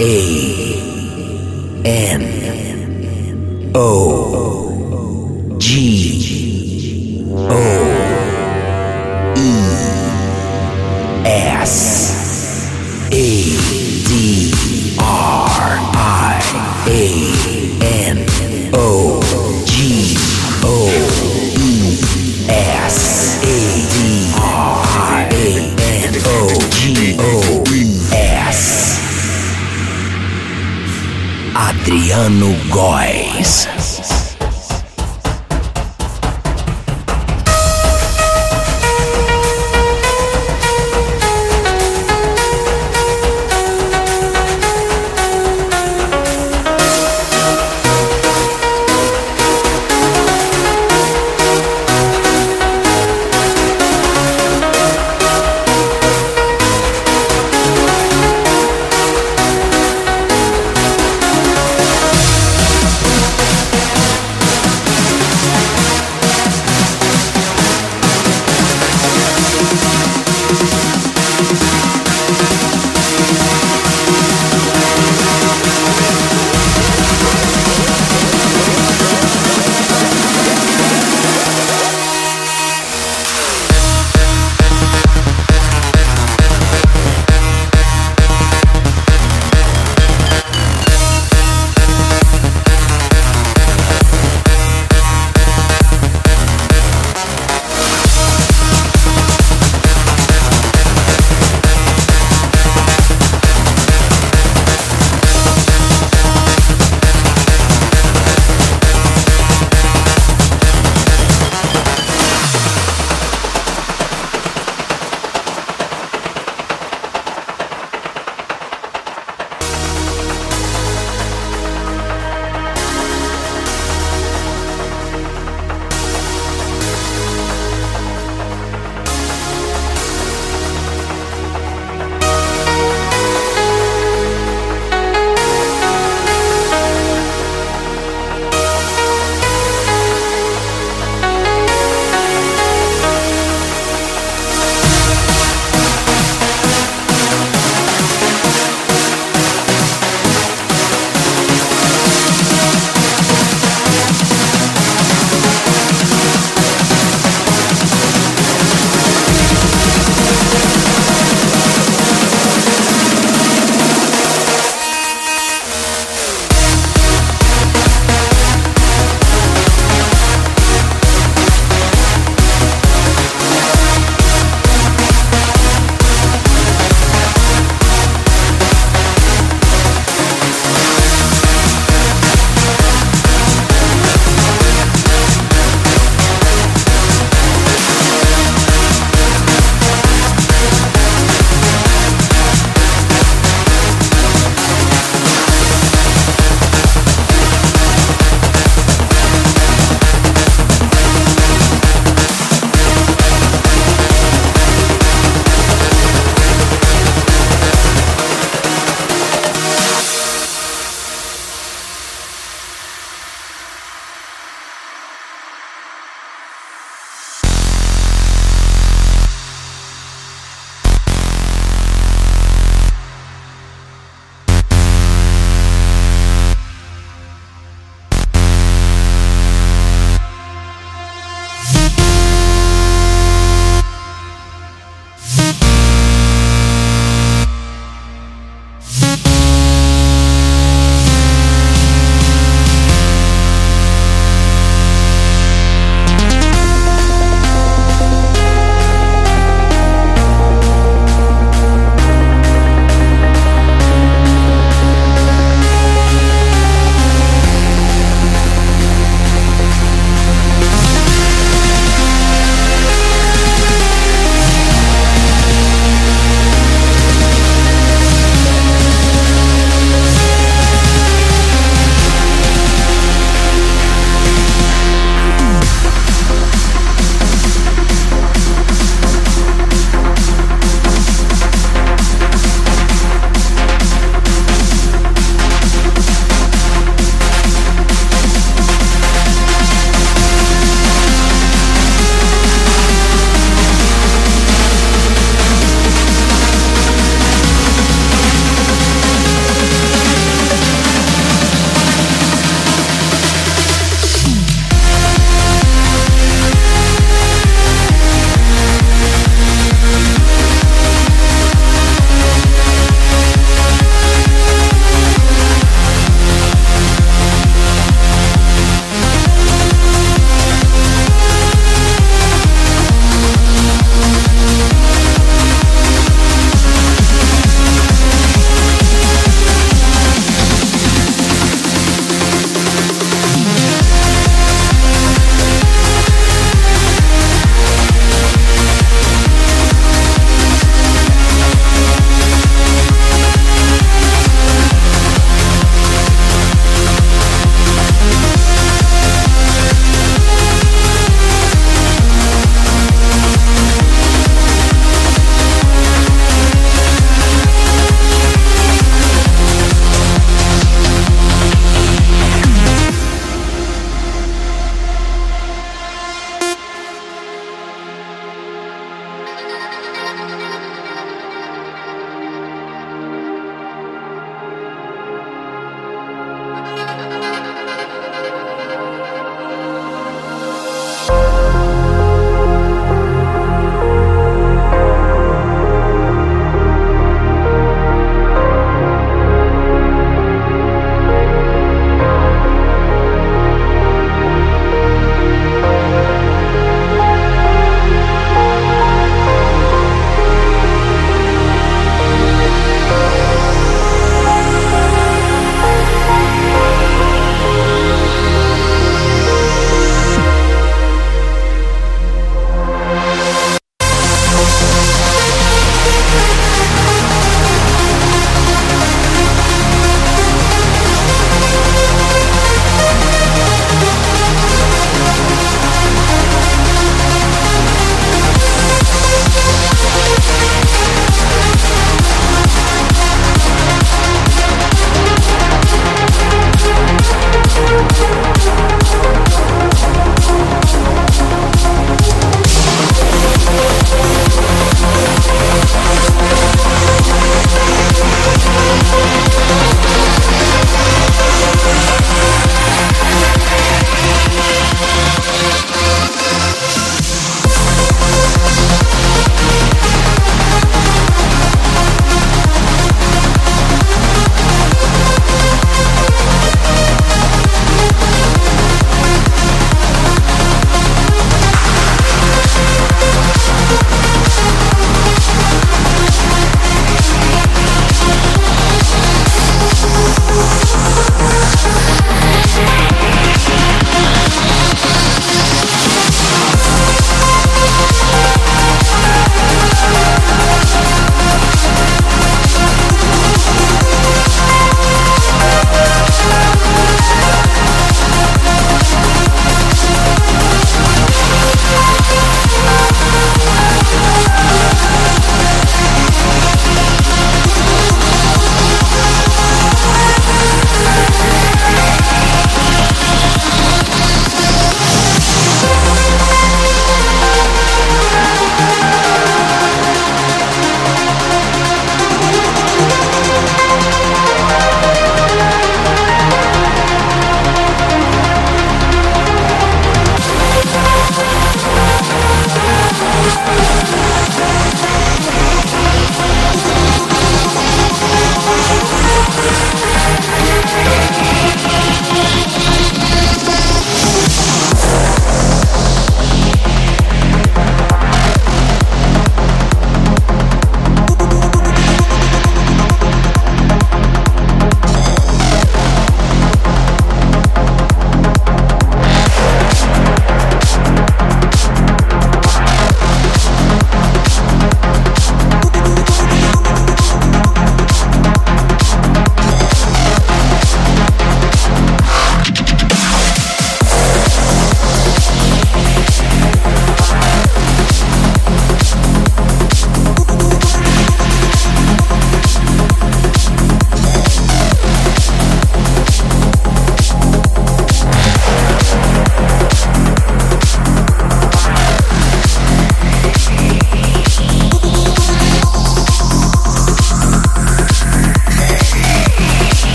A N O G Mano Goi.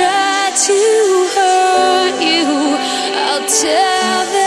Try to hurt you, I'll tell them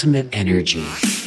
ultimate energy.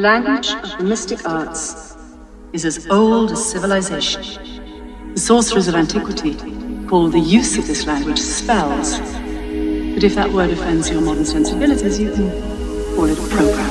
language of the mystic arts is as old as civilization. The sorcerers of antiquity called the use of this language spells. But if that word offends your modern sensibilities, you can call it a program.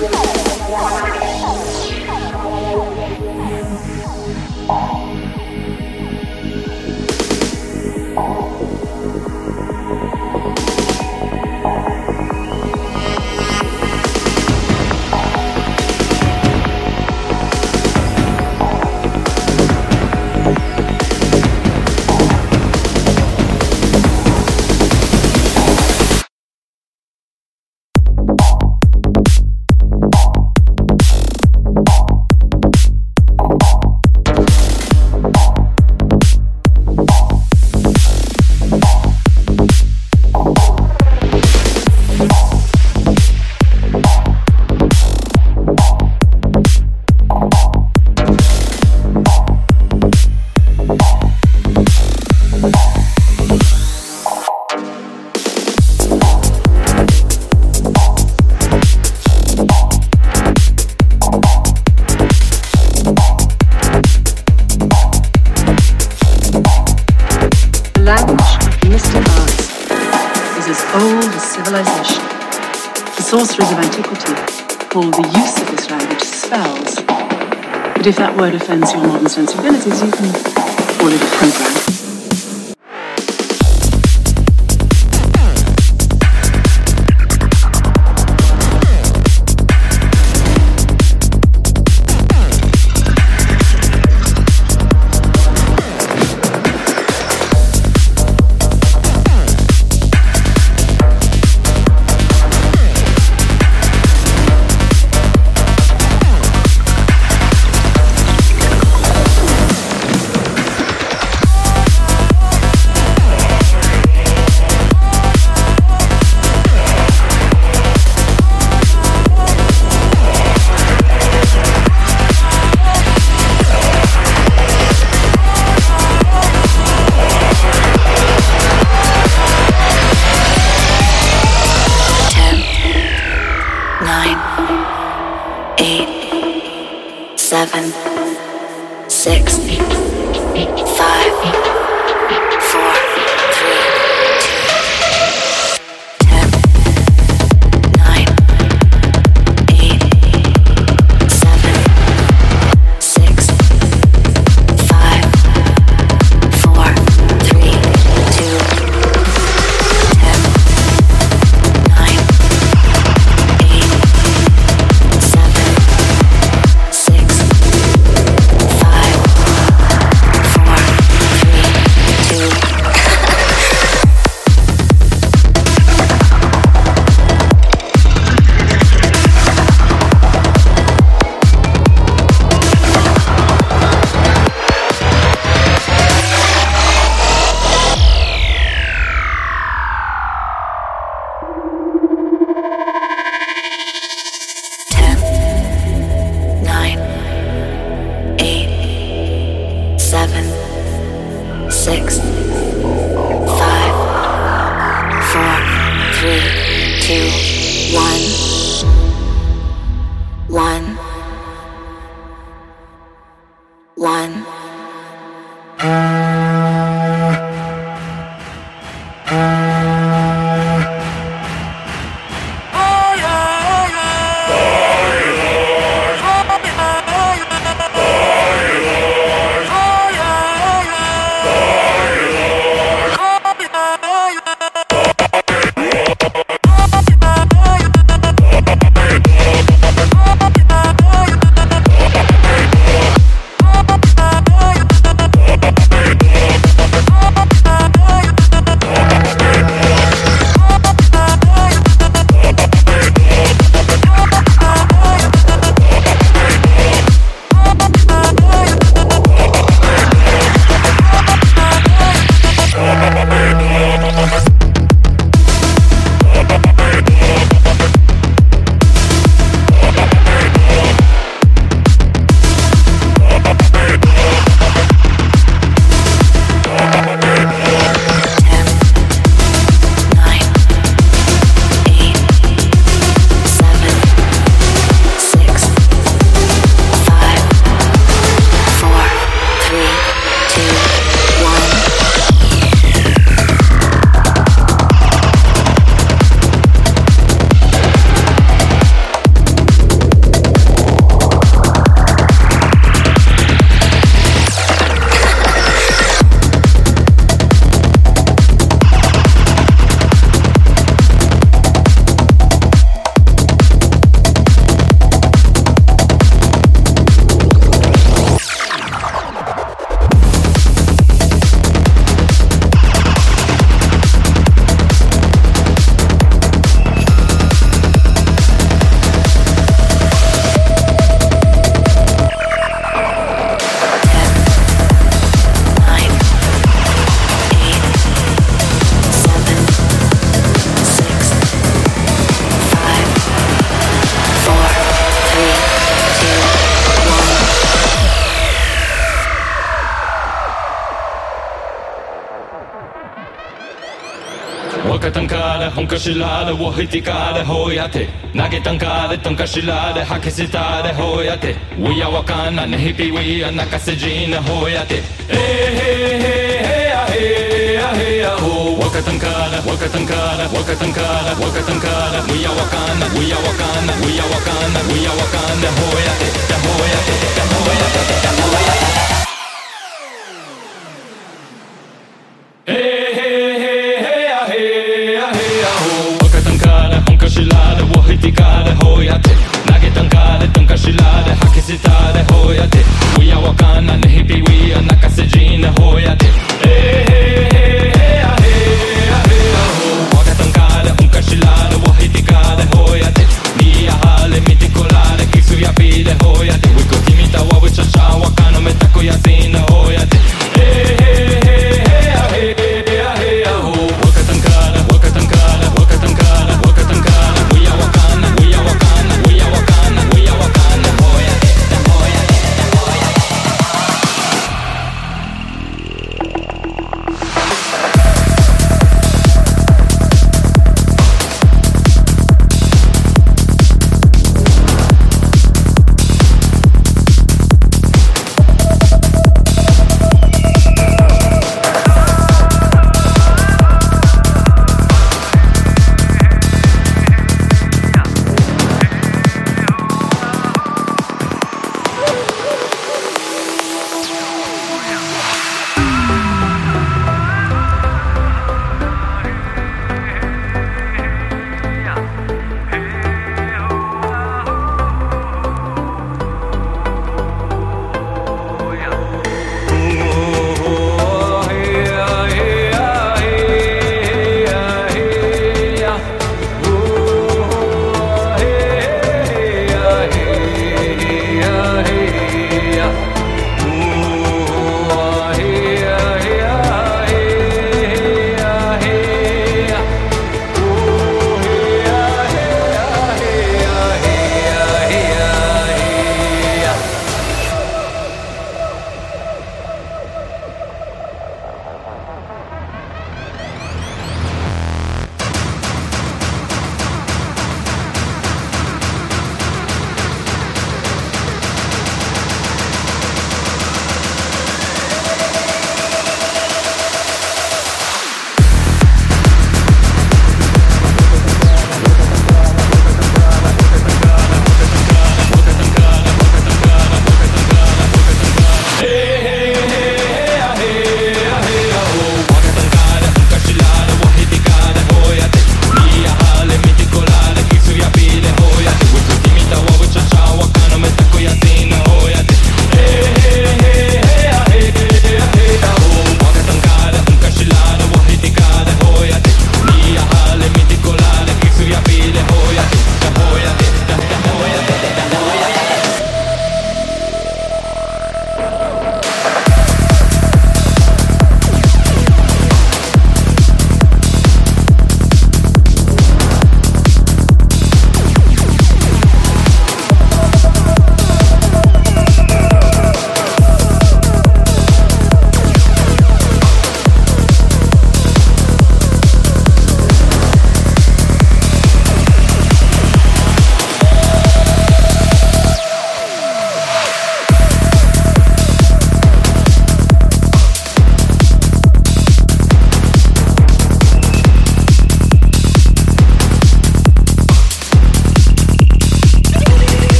しらで我ひかでほやて投げたんかでとんかしらで吐きせたでほやて We are わかんなねひぴ We are 泣かせじなほやてえへへへやへやへやほわかたんかだわかたんかだわかたんかだわか